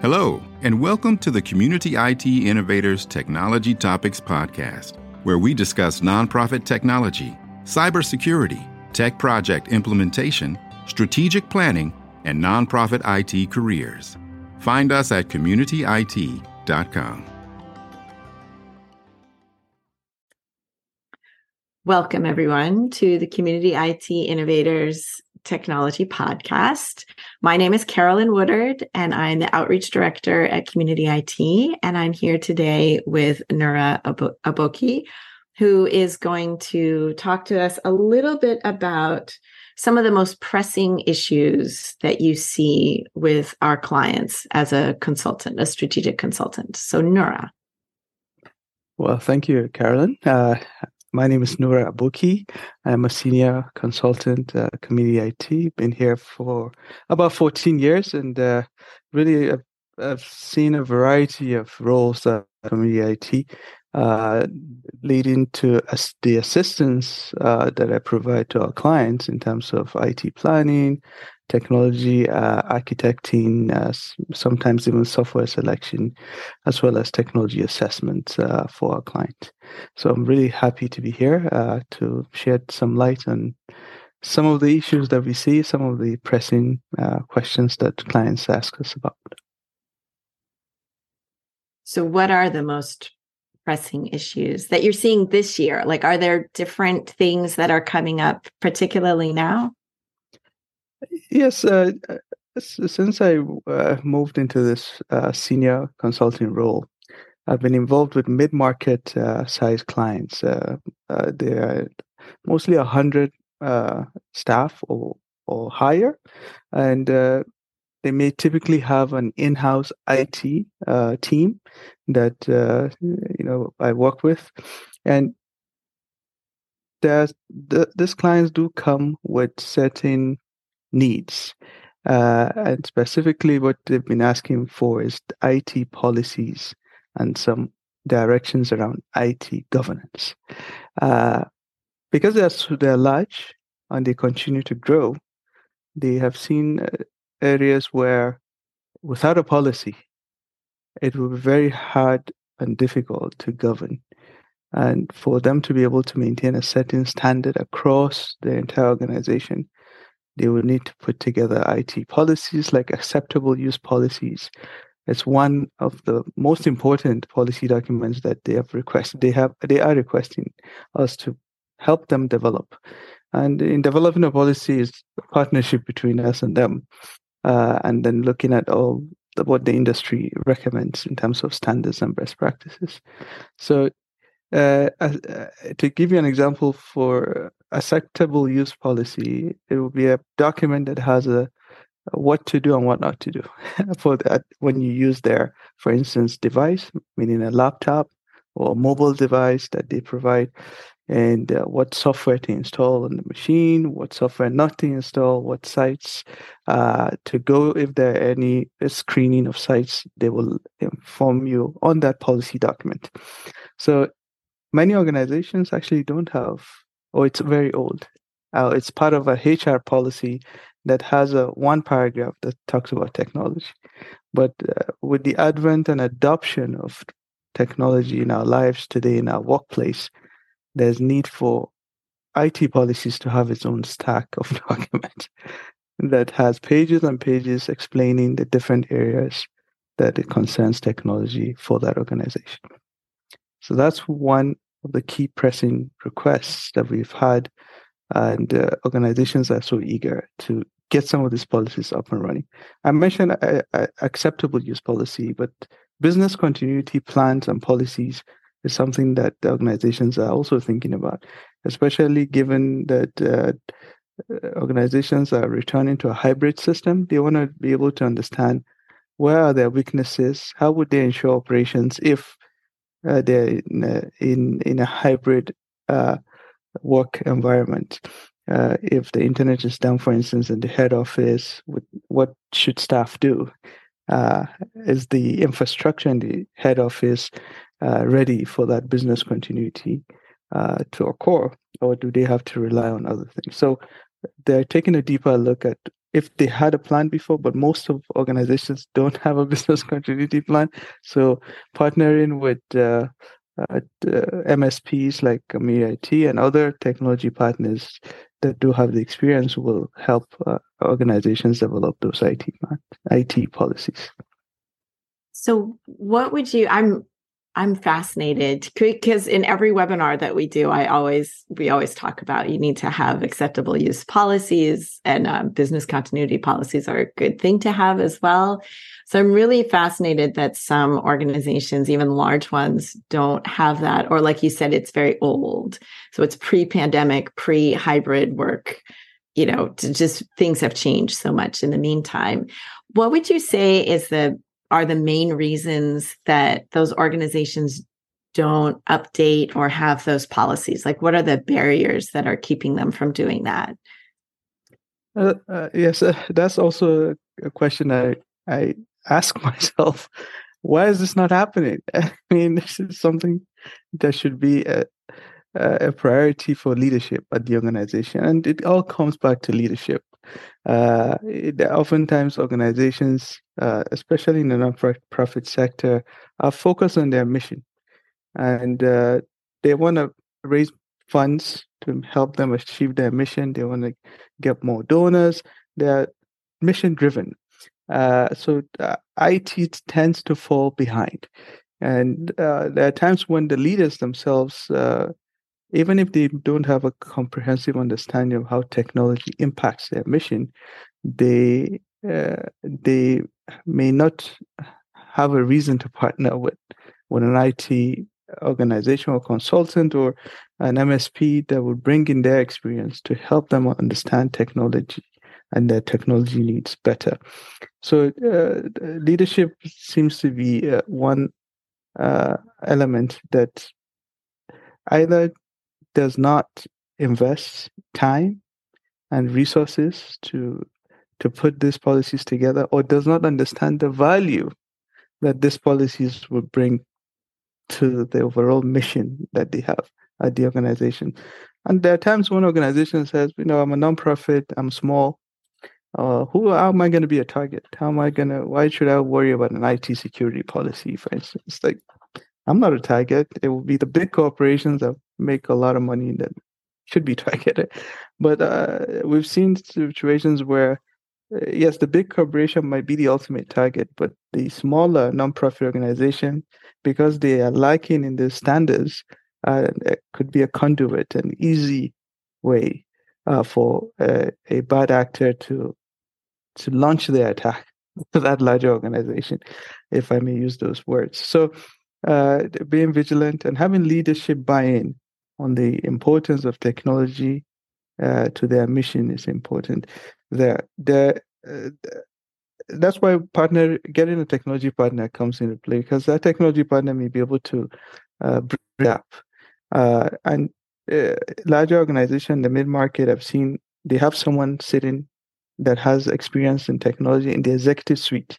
Hello, and welcome to the Community IT Innovators Technology Topics Podcast, where we discuss nonprofit technology, cybersecurity, tech project implementation, strategic planning, and nonprofit IT careers. Find us at communityit.com. Welcome, everyone, to the Community IT Innovators Technology Podcast. My name is Carolyn Woodard, and I'm the Outreach Director at Community IT. And I'm here today with Nura Aboki, who is going to talk to us a little bit about some of the most pressing issues that you see with our clients as a consultant, a strategic consultant. So, Nura. Well, thank you, Carolyn. Uh, my name is Nura Aboki. I'm a senior consultant at uh, Community IT. Been here for about 14 years and uh, really I've, I've, seen a variety of roles at Community IT, uh, leading to the assistance uh, that I provide to our clients in terms of IT planning, technology uh, architecting, uh, sometimes even software selection, as well as technology assessment uh, for our client. So I'm really happy to be here to shed some light on some of the issues that we see, some of the pressing questions that clients ask us about. So, what are the most pressing issues that you're seeing this year? Like, are there different things that are coming up, particularly now? Yes, uh, uh since I uh, moved into this uh, senior consulting role, I've been involved with mid-market uh, size clients. Uh, they are mostly a hundred staff or or higher, and they may typically have an in-house IT team that you know I work with, and there's the, these clients do come with certain needs. Uh, and specifically, what they've been asking for is IT policies and some directions around IT governance. Uh, because they're, they're large and they continue to grow, they have seen uh, areas where without a policy, it will be very hard and difficult to govern. And for them to be able to maintain a certain standard across the entire organization, they will need to put together IT policies like acceptable use policies. It's one of the most important policy documents that they have requested. They have they are requesting us to help them develop. And in developing a policy is a partnership between us and them. Uh, and then looking at all the, what the industry recommends in terms of standards and best practices. So uh, uh, to give you an example for acceptable use policy, it will be a document that has a, what to do and what not to do for that when you use their, for instance, device, meaning a laptop or a mobile device that they provide, and uh, what software to install on the machine, what software not to install, what sites uh, to go. If there are any screening of sites, they will inform you on that policy document. So many organizations actually don't have, or it's very old. Uh, it's part of a HR policy that has a one paragraph that talks about technology. But uh, with the advent and adoption of technology in our lives today, in our workplace, there's need for IT policies to have its own stack of documents that has pages and pages explaining the different areas that it concerns technology for that organization. So that's one of the key pressing requests that we've had. And uh, organizations are so eager to get some of these policies up and running. I mentioned a, a acceptable use policy, but business continuity plans and policies is something that organizations are also thinking about, especially given that uh, organizations are returning to a hybrid system. They want to be able to understand where are their weaknesses, how would they ensure operations if uh, they're in a, in, in a hybrid uh, work environment. Uh, if the internet is down, for instance, in the head office, what should staff do? Uh, is the infrastructure in the head office uh, ready for that business continuity uh, to occur, or do they have to rely on other things? So they're taking a deeper look at if they had a plan before, but most of organizations don't have a business continuity plan. So partnering with uh, uh, MSPs like AmiriIT and other technology partners that do have the experience will help uh, organizations develop those IT IT policies. So, what would you? I'm I'm fascinated because in every webinar that we do, I always we always talk about you need to have acceptable use policies and um, business continuity policies are a good thing to have as well. So I'm really fascinated that some organizations, even large ones, don't have that, or like you said, it's very old. So it's pre-pandemic, pre-hybrid work. You know, just things have changed so much in the meantime. What would you say is the are the main reasons that those organizations don't update or have those policies? Like, what are the barriers that are keeping them from doing that? Uh, uh, yes, uh, that's also a question I I ask myself. Why is this not happening? I mean, this is something that should be a, a priority for leadership at the organization, and it all comes back to leadership. Uh, oftentimes, organizations, uh, especially in the nonprofit sector, are focused on their mission, and uh, they want to raise funds to help them achieve their mission. They want to get more donors. They're mission driven. Uh, so uh, IT tends to fall behind, and uh, there are times when the leaders themselves even if they don't have a comprehensive understanding of how technology impacts their mission, they uh, they may not have a reason to partner with with an IT organization or consultant or an MSP that would bring in their experience to help them understand technology and their technology needs better. So uh, leadership seems to be uh, one uh, element that either does not invest time and resources to to put these policies together or does not understand the value that these policies will bring to the overall mission that they have at the organization. And there are times when organization says, you know, I'm a nonprofit, I'm small. Uh, who how am I going to be a target? How am I going to? Why should I worry about an IT security policy, for instance? Like, I'm not a target. It will be the big corporations that make a lot of money that should be targeted. But uh, we've seen situations where, uh, yes, the big corporation might be the ultimate target, but the smaller nonprofit organization, because they are lacking in the standards, uh, could be a conduit, an easy way uh, for a bad actor to to launch their attack to that larger organization, if I may use those words. So, uh, being vigilant and having leadership buy-in on the importance of technology uh, to their mission is important. There, there. Uh, that's why partner getting a technology partner comes into play because that technology partner may be able to uh, bring up. Uh, and uh, larger organization, the mid market, I've seen they have someone sitting that has experience in technology in the executive suite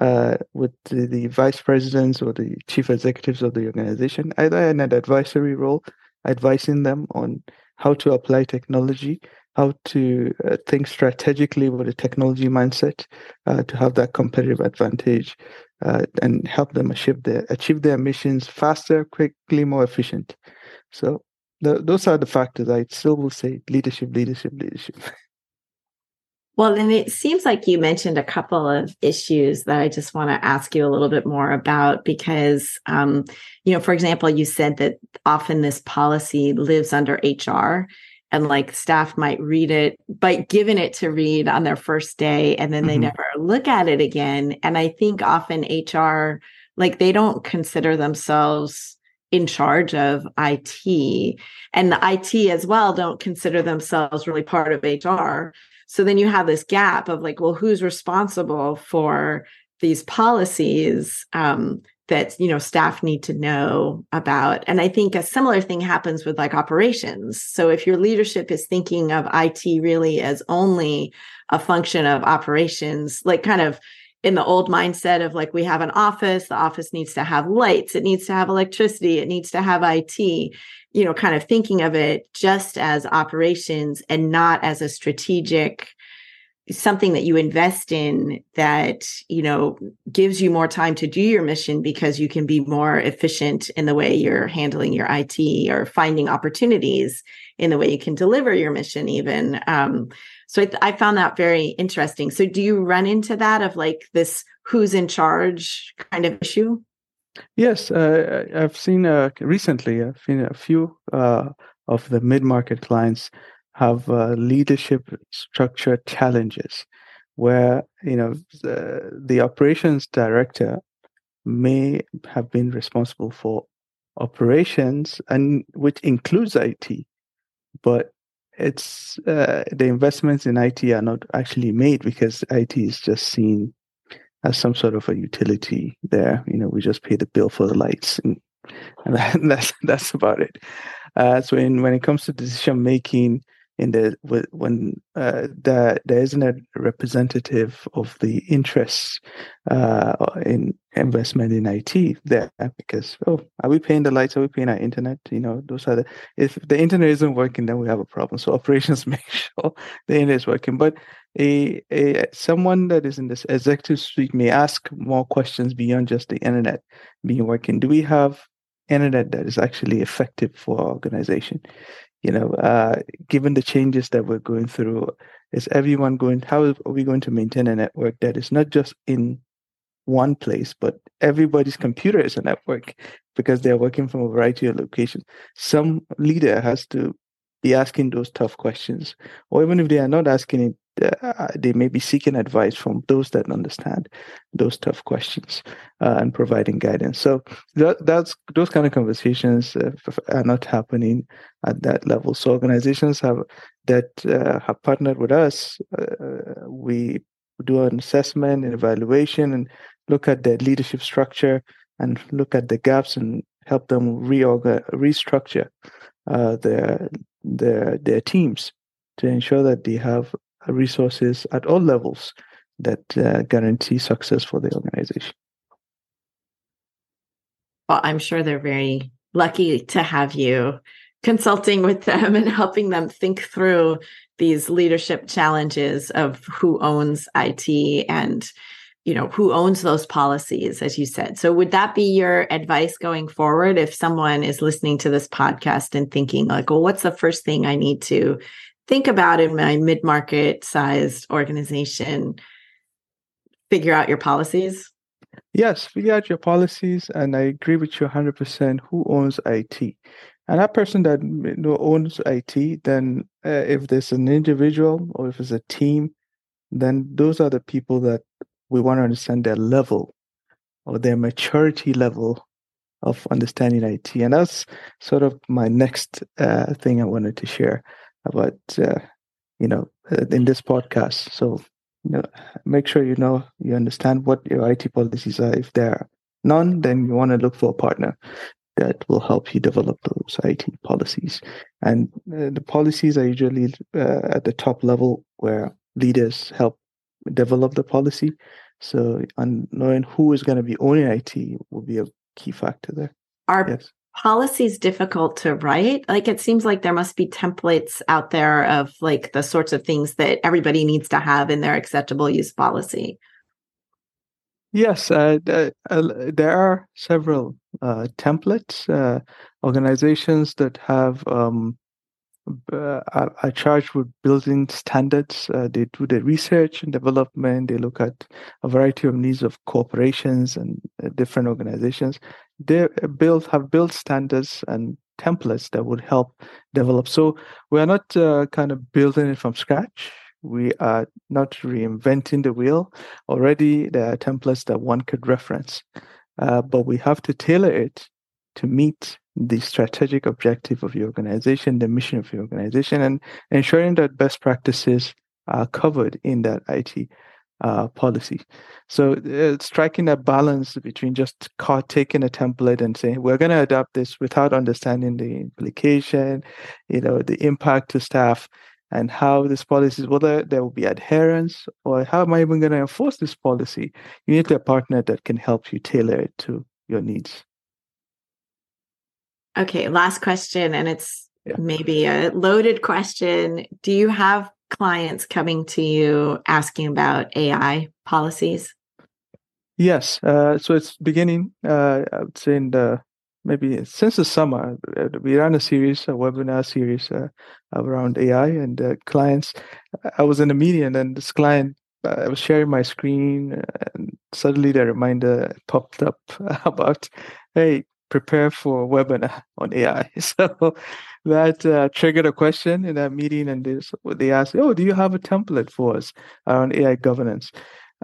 uh, with the, the, vice presidents or the chief executives of the organization, either in an advisory role advising them on how to apply technology, how to uh, think strategically with a technology mindset uh, to have that competitive advantage uh, and help them achieve their achieve their missions faster, quickly, more efficient. So those are the factors. I still will say leadership, leadership, leadership. Well, and it seems like you mentioned a couple of issues that I just want to ask you a little bit more about because, um, you know, for example, you said that often this policy lives under HR and like staff might read it, but given it to read on their first day and then mm-hmm. they never look at it again. And I think often HR, like they don't consider themselves in charge of IT and the IT as well don't consider themselves really part of HR. So then you have this gap of like, well, who's responsible for these policies um, that you know staff need to know about? And I think a similar thing happens with like operations. So if your leadership is thinking of IT really as only a function of operations, like kind of in the old mindset of like we have an office the office needs to have lights it needs to have electricity it needs to have IT you know kind of thinking of it just as operations and not as a strategic something that you invest in that you know gives you more time to do your mission because you can be more efficient in the way you're handling your IT or finding opportunities in the way you can deliver your mission even um, so I, I found that very interesting. So do you run into that of like this who's in charge kind of issue? Yes uh, i've seen uh, recently i've seen a few uh, of the mid-market clients have uh, leadership structure challenges where you know the, the operations director may have been responsible for operations and which includes IT but it's uh, the investments in IT are not actually made because IT is just seen as some sort of a utility there. You know we just pay the bill for the lights and, and that's that's about it. Uh, so in, when it comes to decision making in the when uh, there there isn't a representative of the interests uh, in investment in IT there because oh are we paying the lights? Are we paying our internet? You know those are the if the internet isn't working then we have a problem. So operations make sure the internet is working. But a, a someone that is in this executive suite may ask more questions beyond just the internet being working. Do we have internet that is actually effective for our organization you know, uh, given the changes that we're going through, is everyone going? How are we going to maintain a network that is not just in one place, but everybody's computer is a network because they're working from a variety of locations. Some leader has to be asking those tough questions, or even if they are not asking it, uh, they may be seeking advice from those that understand those tough questions uh, and providing guidance. So that, that's those kind of conversations uh, are not happening at that level. So organizations have that uh, have partnered with us. Uh, we do an assessment and evaluation and look at their leadership structure and look at the gaps and help them reorganize, restructure uh, their their their teams to ensure that they have resources at all levels that uh, guarantee success for the organization. Well, I'm sure they're very lucky to have you consulting with them and helping them think through these leadership challenges of who owns IT and you know who owns those policies as you said so would that be your advice going forward if someone is listening to this podcast and thinking like well what's the first thing i need to think about in my mid-market sized organization figure out your policies? Yes figure out your policies and i agree with you 100% who owns it and that person that owns it then uh, if there's an individual or if it's a team then those are the people that we want to understand their level or their maturity level of understanding IT. And that's sort of my next uh, thing I wanted to share about, uh, you know, uh, in this podcast. So, you know, make sure you know, you understand what your IT policies are. If there are none, then you want to look for a partner that will help you develop those IT policies. And uh, the policies are usually uh, at the top level where leaders help develop the policy. So, and knowing who is going to be owning IT will be a key factor there. Are yes. Policies difficult to write? Like, it seems like there must be templates out there of like the sorts of things that everybody needs to have in their acceptable use policy. Yes, uh, uh, there are several uh, templates, uh, organizations that have um, uh, are, are, charged with building standards. Uh, they do the research and development. They look at a variety of needs of corporations and different organizations. They build have built standards and templates that would help develop. So we are not uh, kind of building it from scratch. We are not reinventing the wheel. Already there are templates that one could reference, uh, but we have to tailor it to meet the strategic objective of your organization, the mission of your organization, and ensuring that best practices are covered in that IT uh, policy. So uh, striking a balance between just taking a template and saying we're going to adopt this without understanding the implication, you know, the impact to staff, and how this policy, is whether there will be adherence or how am I even going to enforce this policy. You need a partner that can help you tailor it to your needs. Okay, last question, and it's yeah. maybe a loaded question. Do you have clients coming to you asking about AI policies? Yes. Uh, so it's beginning, uh, I would say, in the maybe since the summer, uh, we ran a series, a webinar series uh, around AI and uh, clients. I was in a meeting and this client, uh, I was sharing my screen and suddenly the reminder popped up about, hey, prepare for a webinar on AI. So that uh, triggered a question in that meeting, and they, they asked, "Oh, do you have a template for us around AI governance?"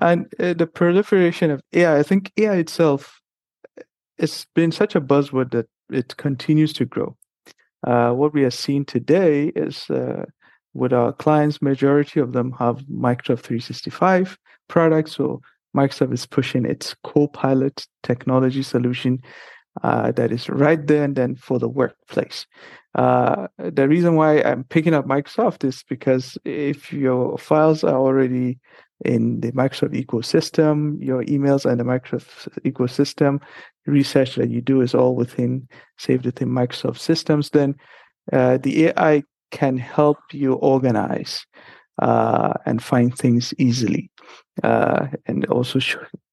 And uh, the proliferation of AI, I think AI itself, it's been such a buzzword that it continues to grow. Uh, what we are seeing today is uh, with our clients, majority of them have Microsoft 365 products. So Microsoft is pushing its Copilot technology solution uh, that is right there and then for the workplace. Uh, the reason why I'm picking up Microsoft is because if your files are already in the Microsoft ecosystem, your emails in the Microsoft ecosystem, research that you do is all within saved within Microsoft systems, then uh, the AI can help you organize uh, and find things easily, uh, and also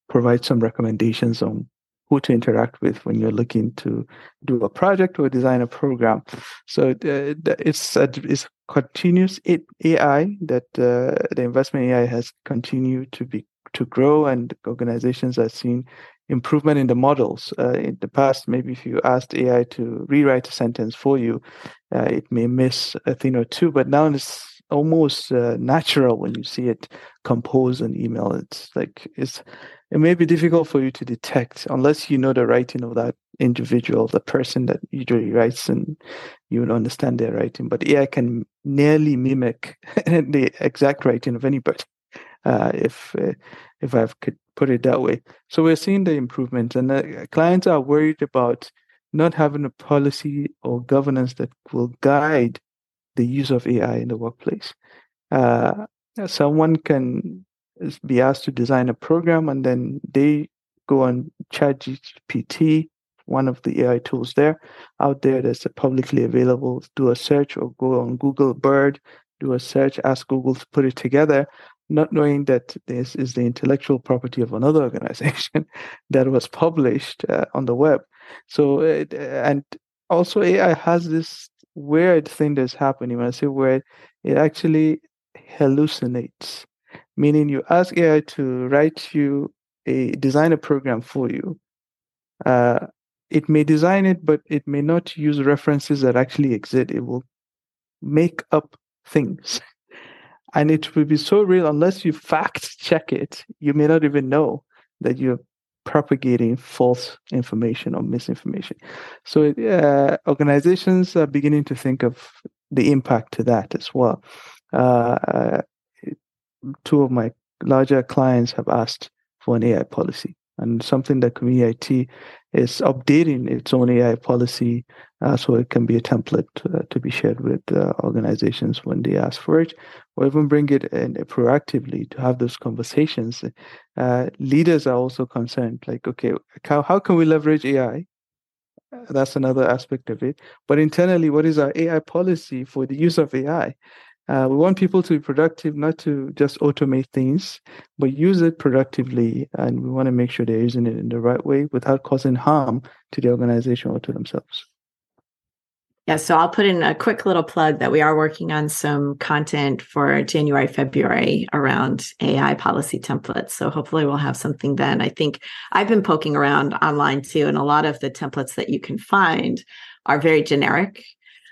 provide some recommendations on who to interact with when you're looking to do a project or design a program. So uh, it's it's continuous AI that uh, the investment AI has continued to be to grow, and organizations are seeing improvement in the models. Uh, in the past, maybe if you asked AI to rewrite a sentence for you, uh, it may miss a thing or two, but now it's almost uh, natural when you see it compose an email. It's like it's it may be difficult for you to detect unless you know the writing of that individual, the person that usually writes, and you would understand their writing. But AI can nearly mimic the exact writing of anybody, uh, if uh, if I could put it that way. So we're seeing the improvements, and uh, clients are worried about not having a policy or governance that will guide the use of AI in the workplace. Uh, someone can be asked to design a program and then they go on ChatGPT, one of the AI tools there out there that's publicly available, do a search or go on Google Bard, do a search, ask Google to put it together, not knowing that this is the intellectual property of another organization that was published uh, on the web. So, uh, and also AI has this weird thing that's happening. When I say weird, it actually hallucinates meaning you ask AI to write you a design a program for you. Uh, it may design it, but it may not use references that actually exist. It will make up things. And it will be so real unless you fact check it, you may not even know that you're propagating false information or misinformation. So uh, organizations are beginning to think of the impact to that as well. Uh, two of my larger clients have asked for an AI policy and something that Community IT is updating its own AI policy uh, so it can be a template uh, to be shared with uh, organizations when they ask for it, or even bring it in proactively to have those conversations. Uh, leaders are also concerned, like, okay, how, how can we leverage AI? That's another aspect of it. But internally, what is our AI policy for the use of AI? Uh, we want people to be productive, not to just automate things, but use it productively. And we want to make sure they're using it in the right way without causing harm to the organization or to themselves. Yeah, so I'll put in a quick little plug that we are working on some content for January, February around AI policy templates. So hopefully we'll have something then. I think I've been poking around online too, and a lot of the templates that you can find are very generic.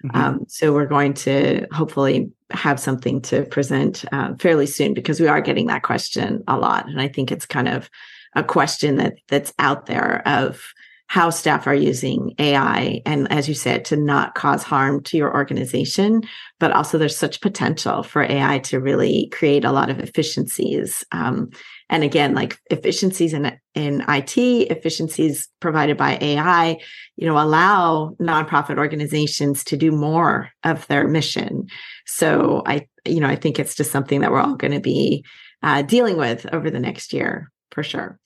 Mm-hmm. Um, so we're going to hopefully have something to present uh, fairly soon because we are getting that question a lot, and I think it's kind of a question that that's out there of how staff are using AI, and as you said, to not cause harm to your organization, but also there's such potential for AI to really create a lot of efficiencies. Um, and again, like efficiencies in in IT, efficiencies provided by AI, you know, allow nonprofit organizations to do more of their mission. So I, you know, I think it's just something that we're all going to be uh, dealing with over the next year for sure.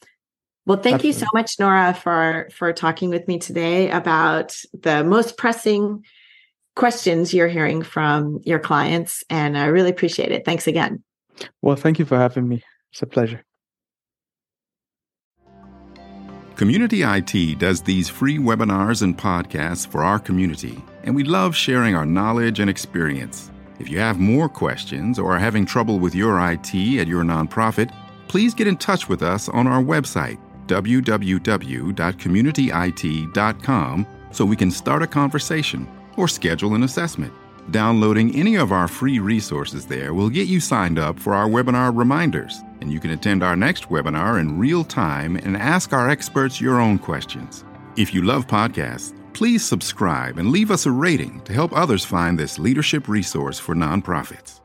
Well, thank Absolutely. you so much, Nura, for for talking with me today about the most pressing questions you're hearing from your clients. And I really appreciate it. Thanks again. Well, thank you for having me. It's a pleasure. Community IT does these free webinars and podcasts for our community, and we love sharing our knowledge and experience. If you have more questions or are having trouble with your IT at your nonprofit, please get in touch with us on our website, www.communityit.com, so we can start a conversation or schedule an assessment. Downloading any of our free resources there will get you signed up for our webinar reminders, and you can attend our next webinar in real time and ask our experts your own questions. If you love podcasts, please subscribe and leave us a rating to help others find this leadership resource for nonprofits.